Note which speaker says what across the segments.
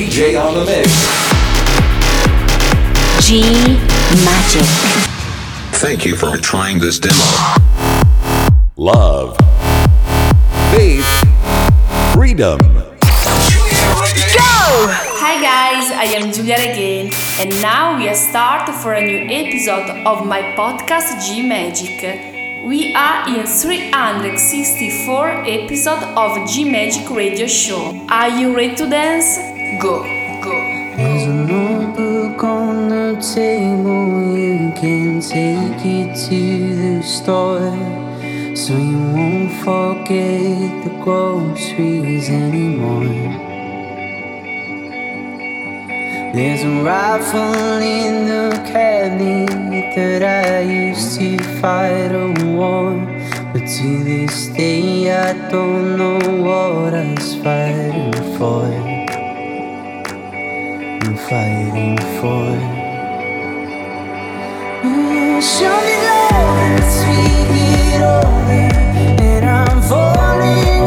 Speaker 1: DJ on the mix.
Speaker 2: G Magic.
Speaker 3: Thank you for trying this demo.
Speaker 1: Love. Faith. Freedom. Go!
Speaker 4: Hi guys, I am Giulia Regain, and now we are start for a new episode of my podcast G Magic. We are in 364 episode of G Magic Radio Show. Are you ready to dance? Go, go.
Speaker 5: There's a notebook on the table, you can take it to the store. So you won't forget the groceries anymore. There's a rifle in the cabinet that I used to fight a war. But to this day, I don't know what I was fighting for. Fighting for. Mm, Show me love as we get older, and I'm falling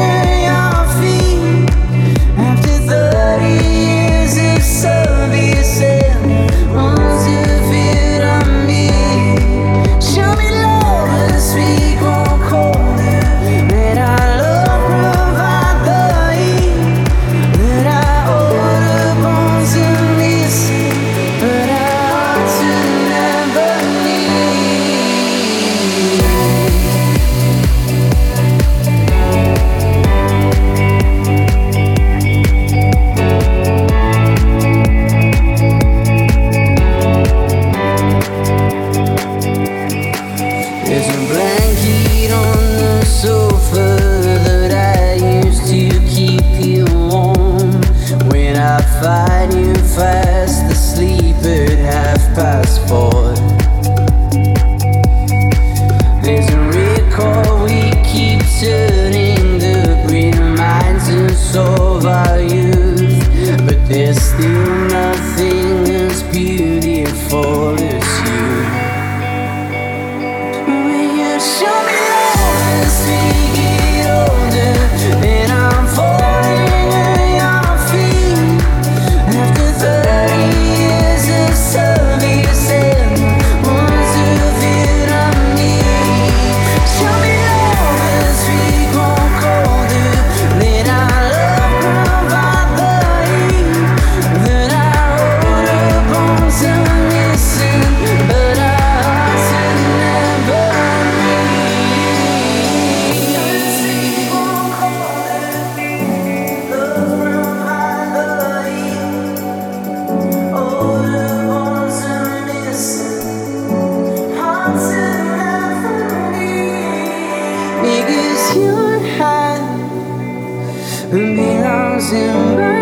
Speaker 5: belongs in my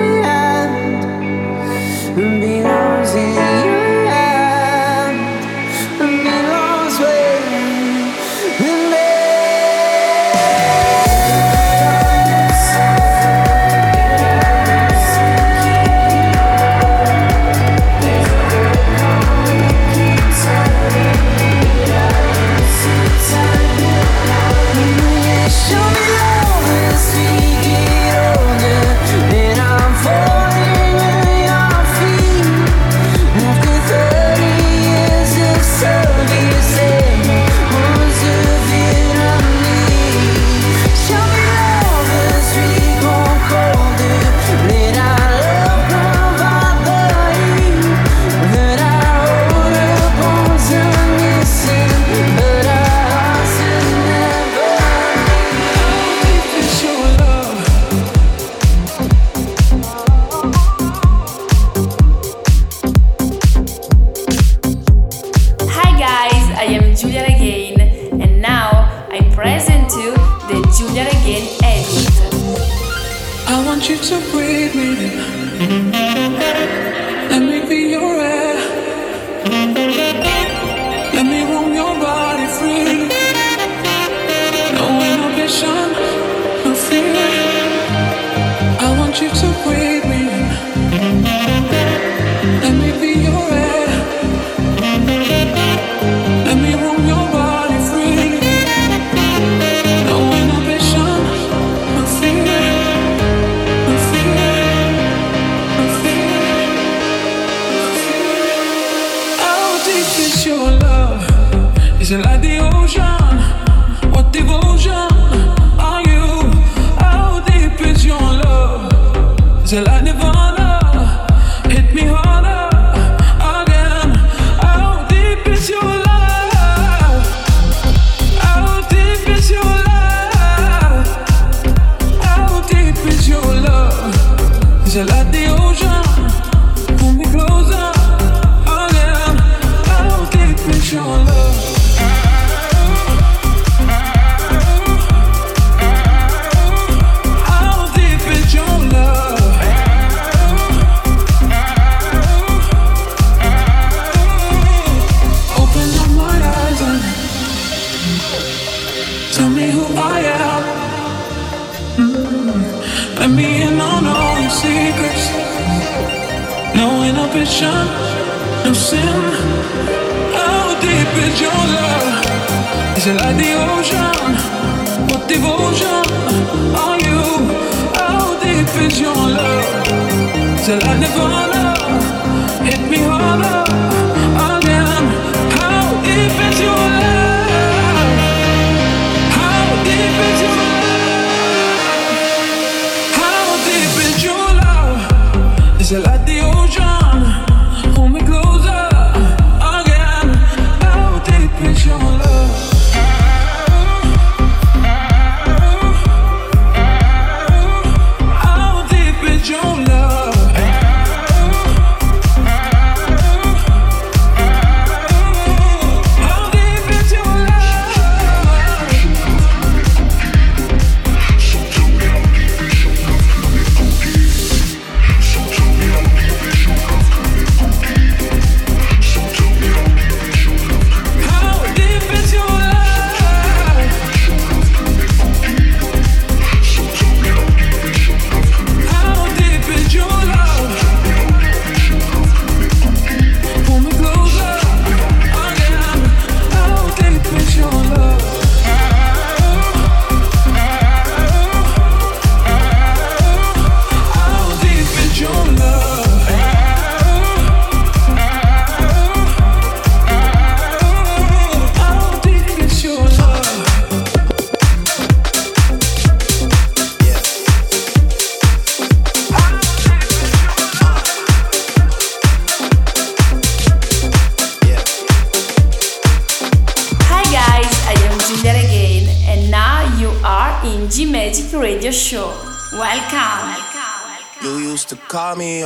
Speaker 4: till I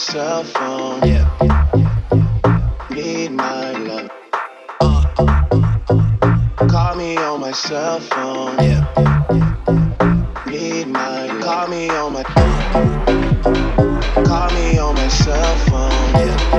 Speaker 6: cell phone. Yeah. Need my love. Uh, uh, uh, uh, Call me on my cell phone. Yeah.
Speaker 7: Need my love. Call me on my. Call me on my cell phone. Yeah.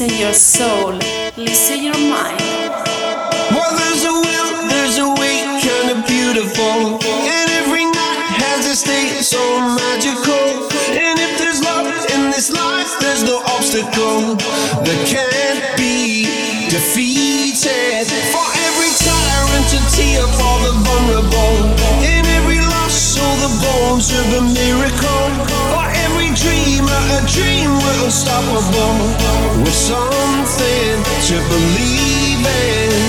Speaker 4: in your soul.
Speaker 8: a dream, we're unstoppable. We're something to believe in.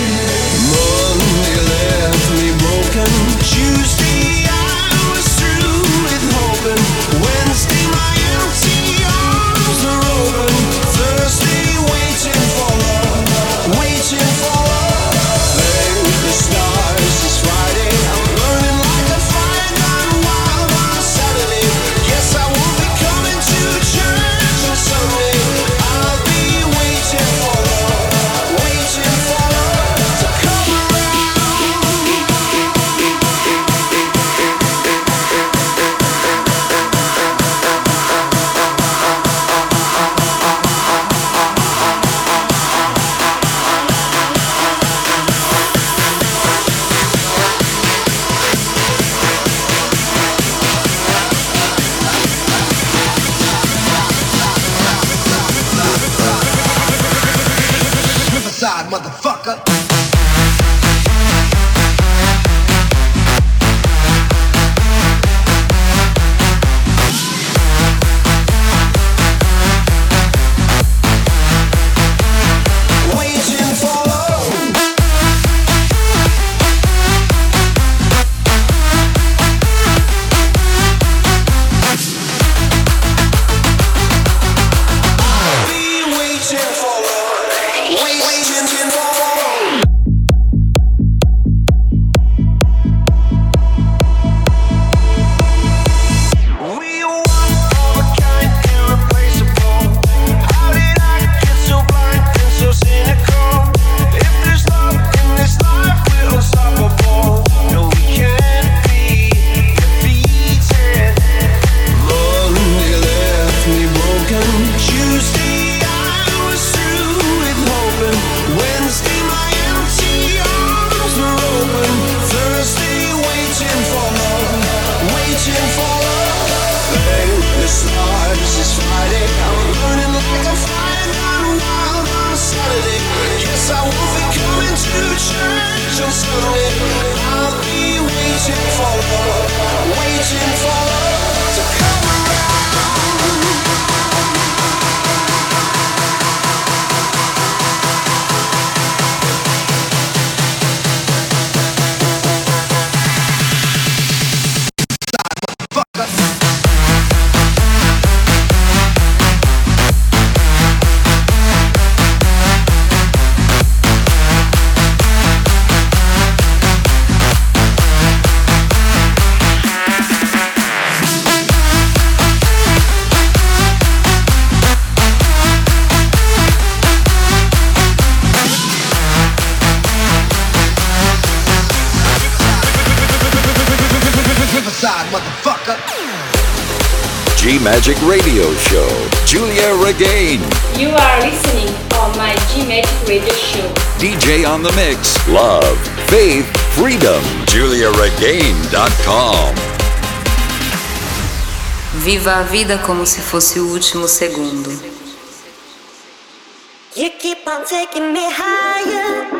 Speaker 1: Game.com.
Speaker 9: Viva a vida como se fosse o último segundo.
Speaker 8: You keep on taking me higher.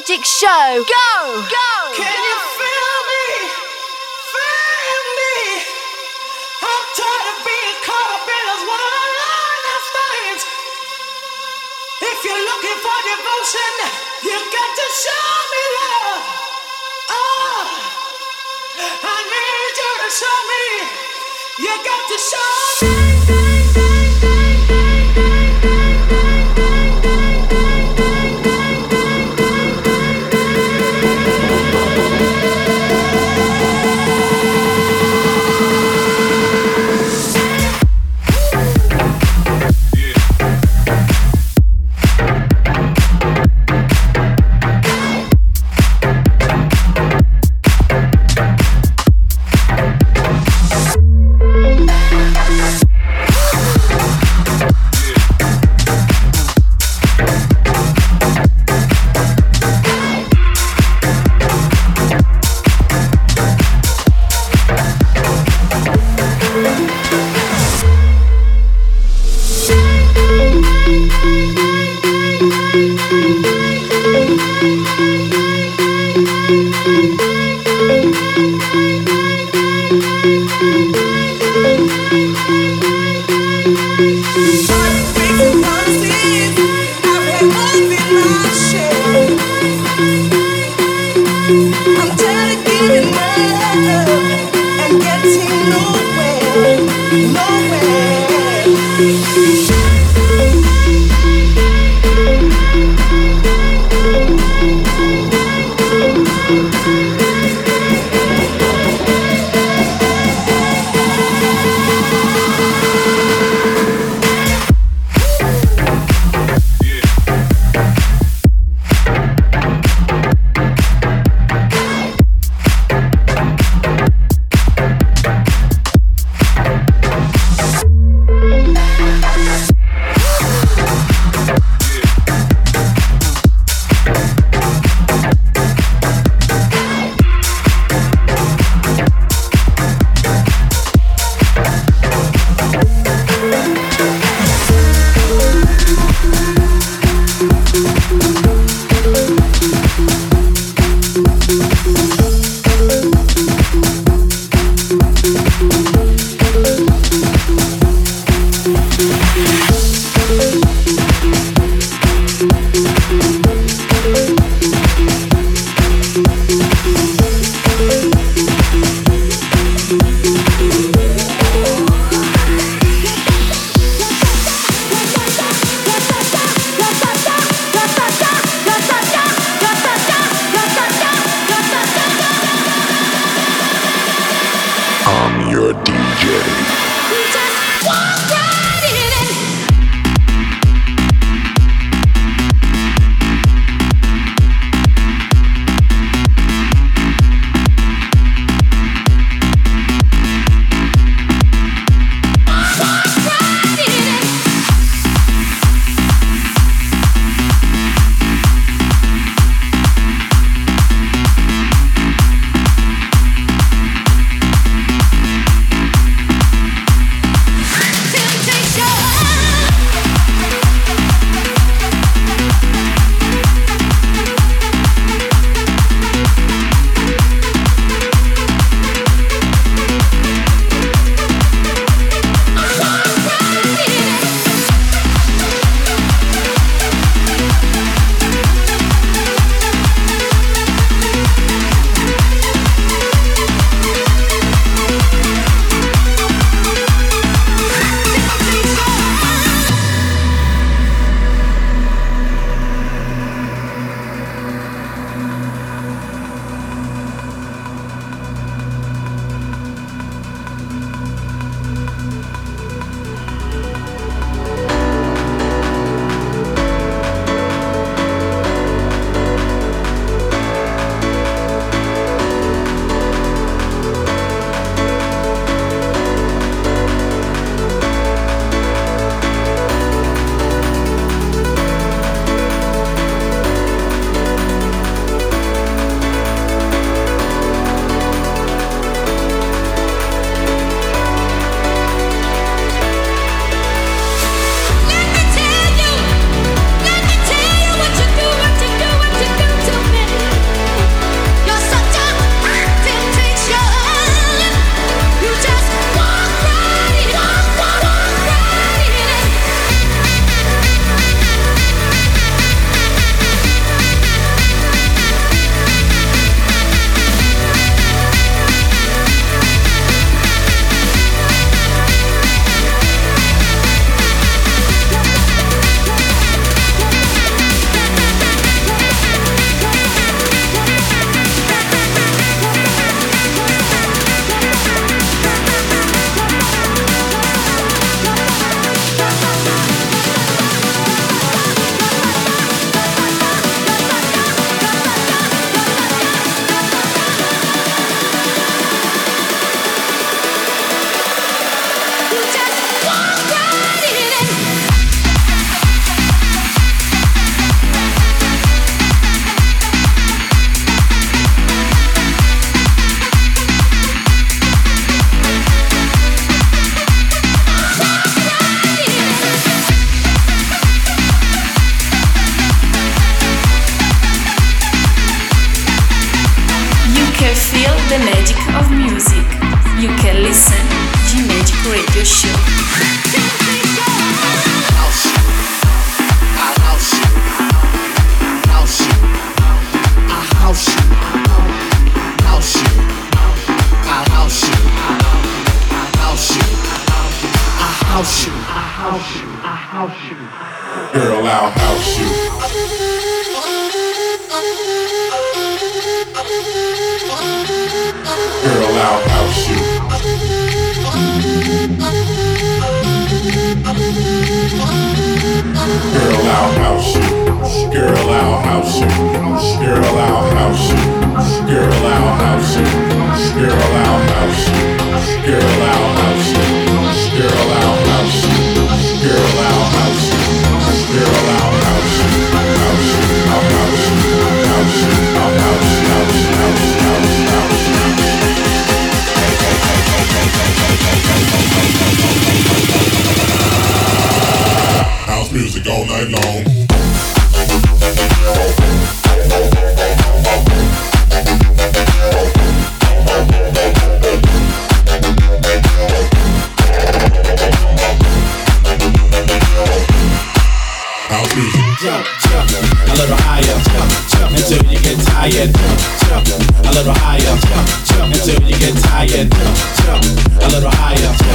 Speaker 10: Magic Show.
Speaker 11: Go! Go!
Speaker 8: Can you feel me? Feel me? I'm tired of being caught up in this one of things. If you're looking for devotion, you got to show me love. Oh, I need you to show me. You got to show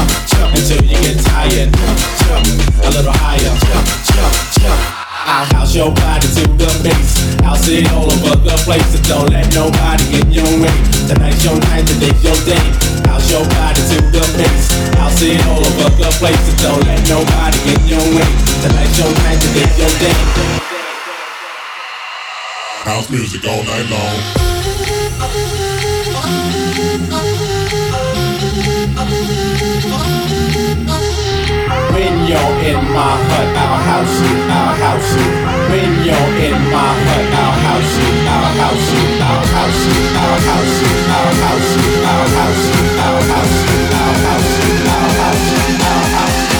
Speaker 9: jump, jump until you get tired. Jump, jump, a little higher, jump, jump, jump. I'll house your body to the base. I'll sit all over the place. So don't let nobody get in your way. Tonight's your night, today's your day. House your body to the base. I'll sit all over the place. So don't let nobody get in your way. Tonight's your night, today's your day.
Speaker 12: House music all night long.
Speaker 9: When you're in my hut, I'll house you, I'll house you. When you're in my hut, I'll house you, I'll house you, I'll house you, I'll house you, I'll house you, I'll house you, I'll house you, I'll house you, I'll house you, I'll house you.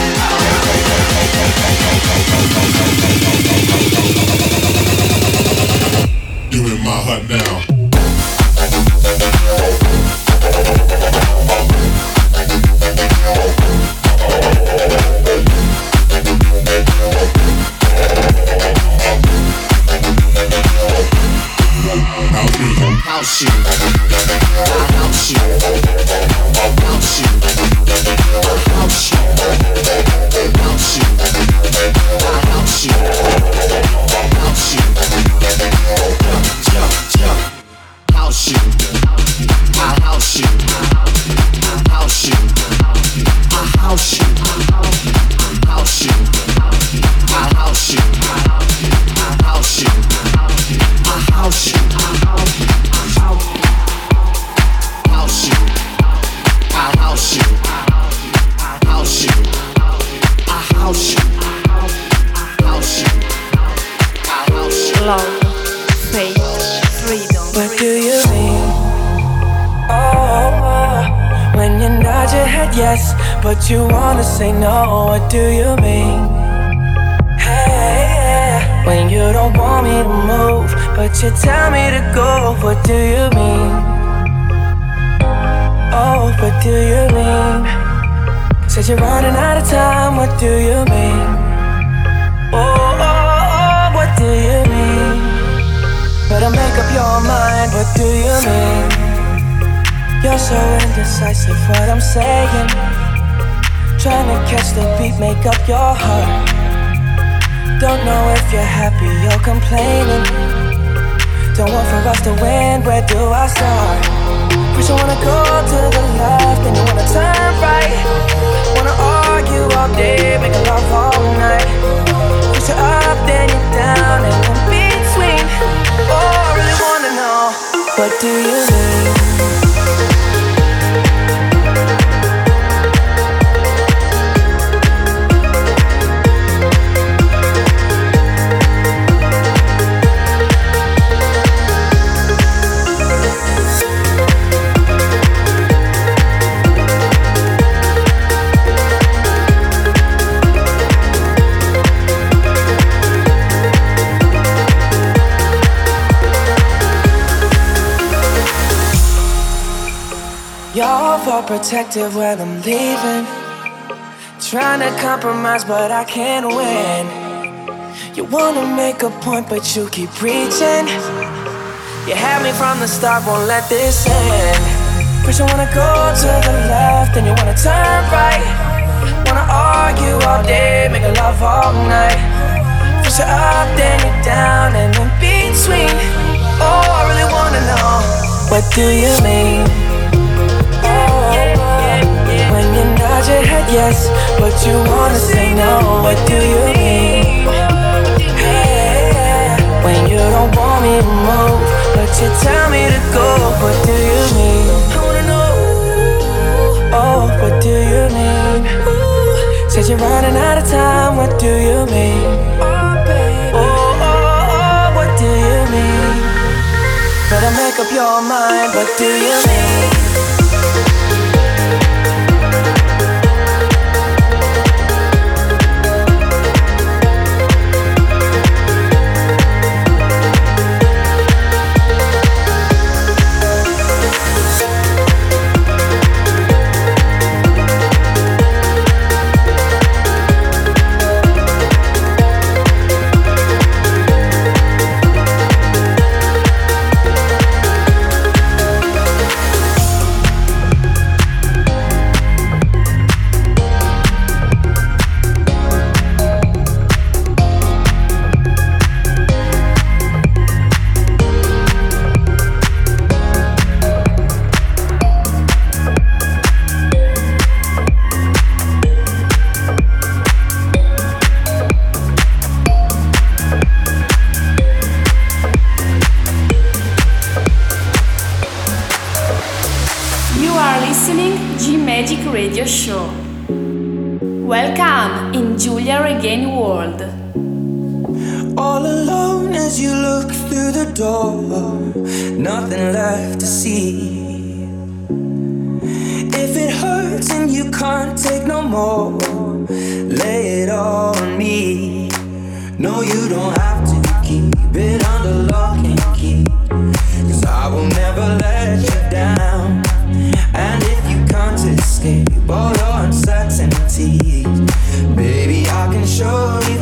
Speaker 12: You in my hut now.
Speaker 4: Yeah.
Speaker 13: What do you mean? Oh, when you nod your head yes, but you wanna say no. What do you mean? Hey, when you don't want me to move, but you tell me to go. What do you mean? Oh, what do you mean? Said you're running out of time. What do you mean? Better make up your mind, what do you mean? You're so indecisive, what I'm saying. Trying to catch the beat, make up your heart. Don't know if you're happy or complaining. Don't want for us to win, where do I start? First, you wanna go to the left, then you wanna turn right. Wanna argue all day, make love all night. First, you're up, then you're down. Oh, I really wanna know, what do you mean? Y'all protective when I'm leaving. Trying to compromise, but I can't win. You wanna make a point, but you keep preaching. You had me from the start, won't let this end. First you wanna go to the left, then you wanna turn right. Wanna argue all day, make love all night. First you're up, then you're down, and in between. Oh, I really wanna know, what do you mean? Nod your head yes, but you wanna say no, what do you mean? Yeah. When you don't want me to move, but you tell me to go, what do you mean? I wanna know. Oh, what do you mean? Said you're running out of time, what do you mean? Oh, oh, oh, what do you mean? Better make up your mind, what do you mean?
Speaker 4: Radio Show. Welcome in Giulia Regain world.
Speaker 13: All alone as you look through the door, nothing left to see. If it hurts and you can't take no more, lay it all on me. No, you don't have to keep it under lock all your uncertainties, baby, I can show you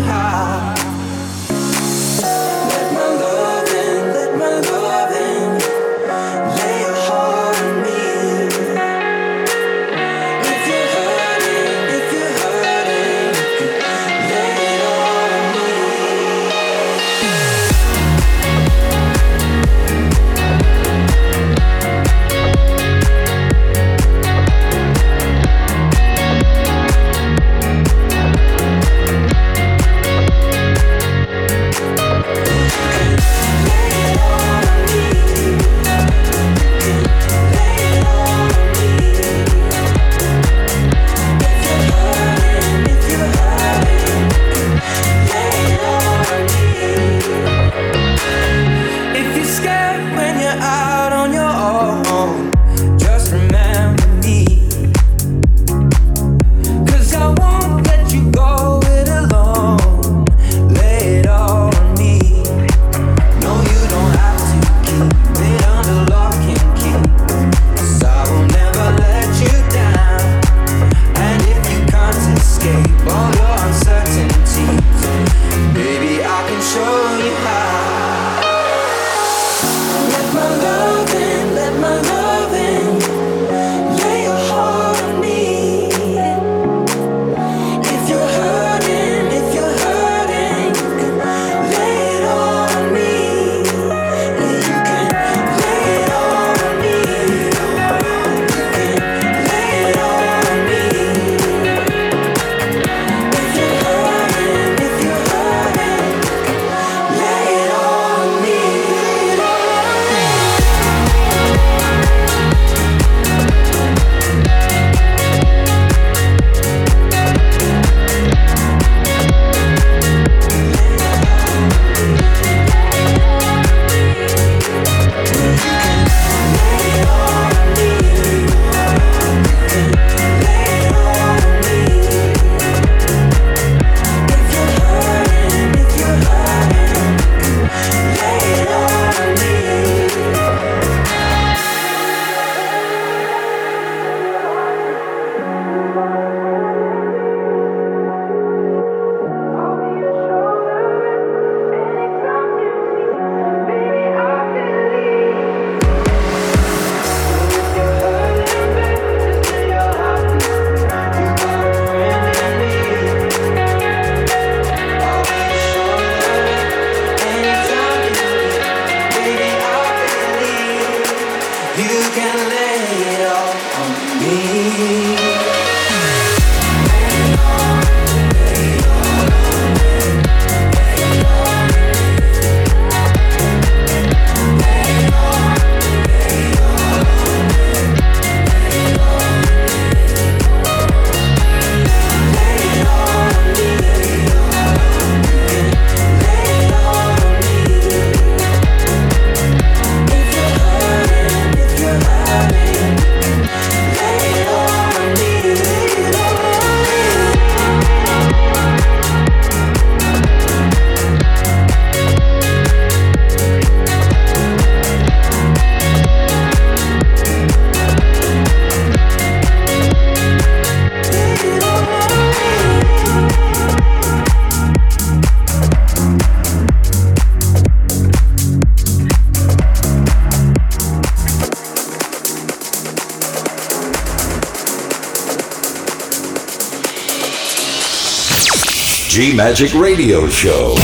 Speaker 1: Magic Radio Show.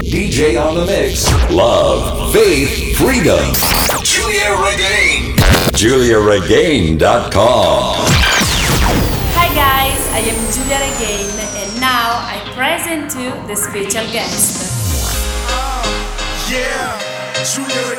Speaker 1: DJ on the mix. Love, faith, freedom. Giulia Regain. GiuliaRegain.com.
Speaker 4: Hi guys, I am Giulia Regain, and now I present you the special guest.
Speaker 14: Oh, yeah,
Speaker 15: Giulia Regain.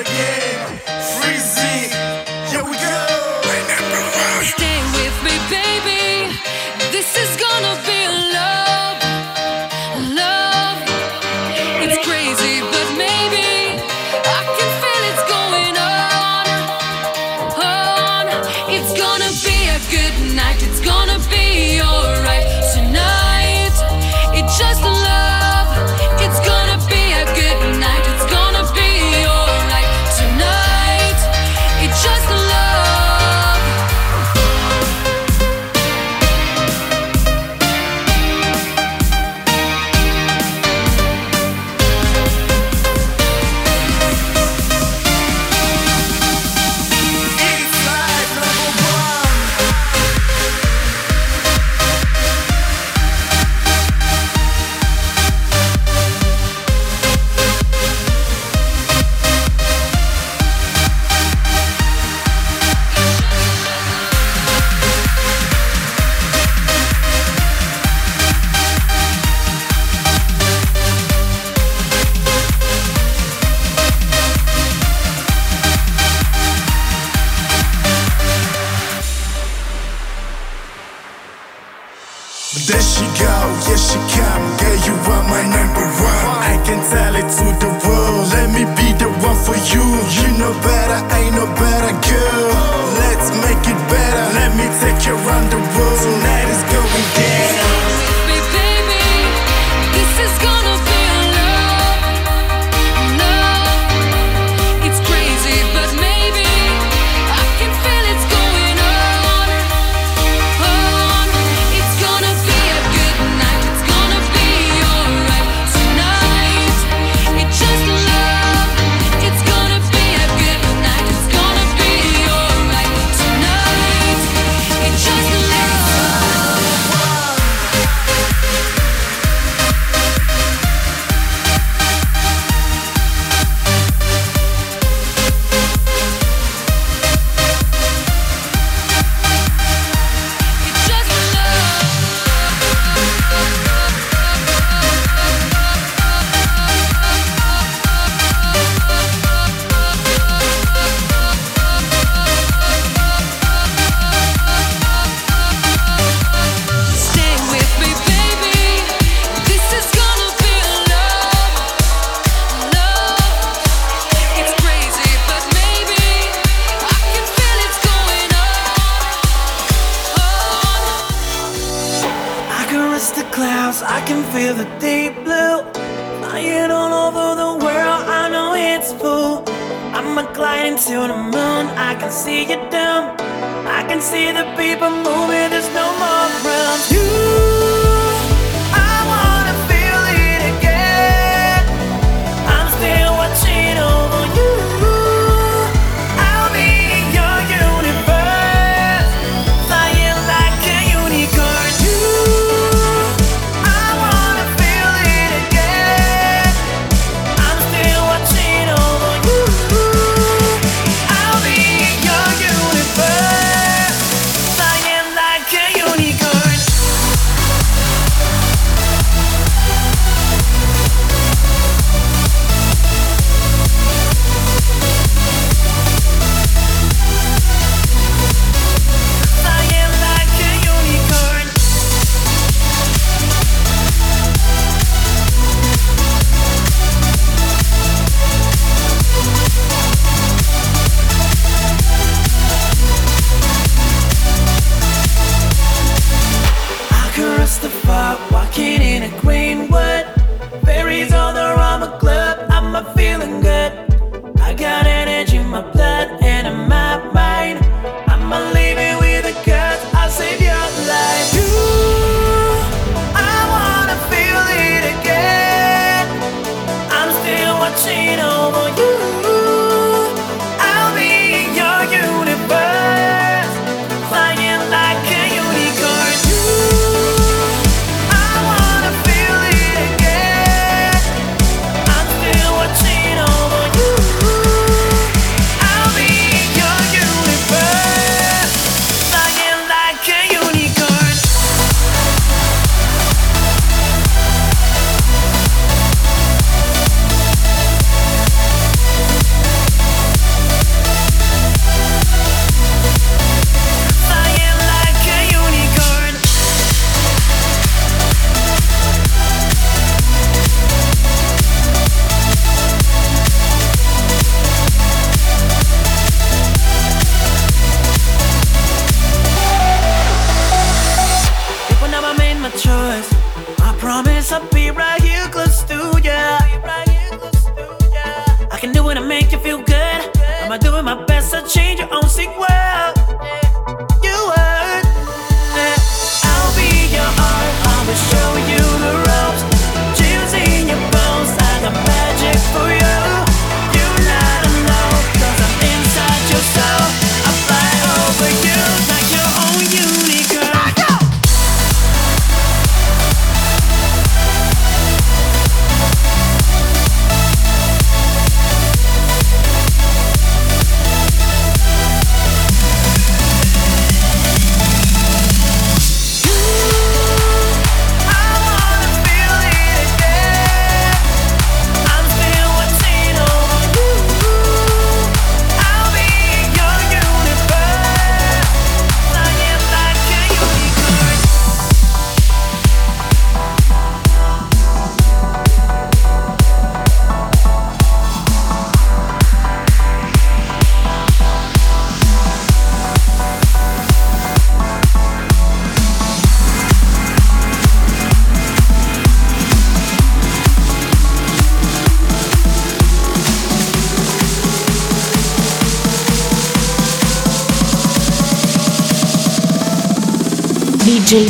Speaker 15: Still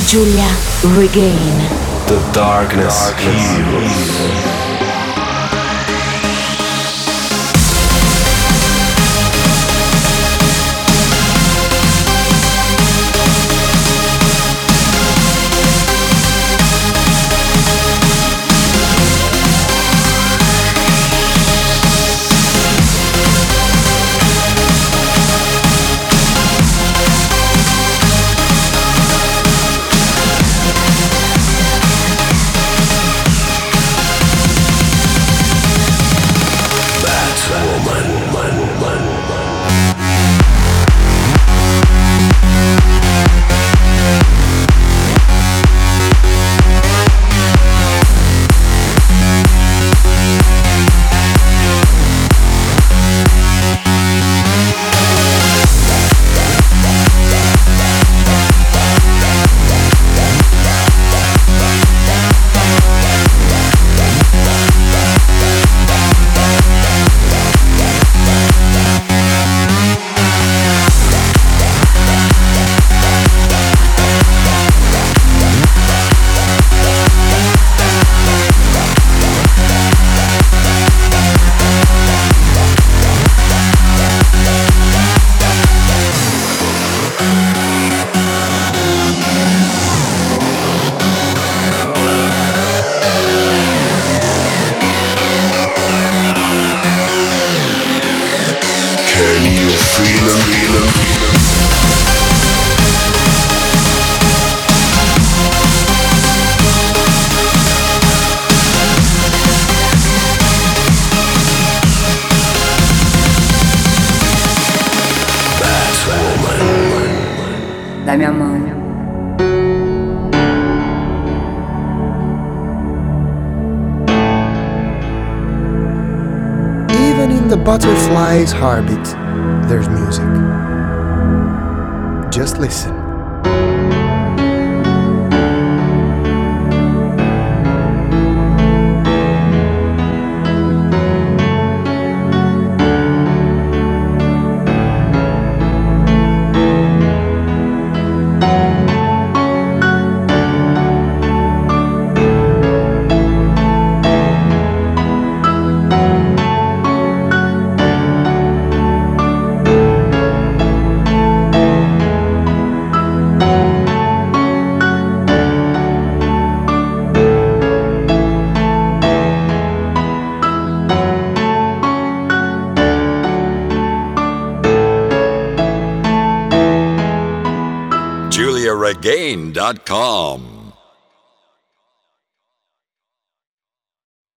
Speaker 2: DJ Giulia Regain.
Speaker 16: The darkness heals.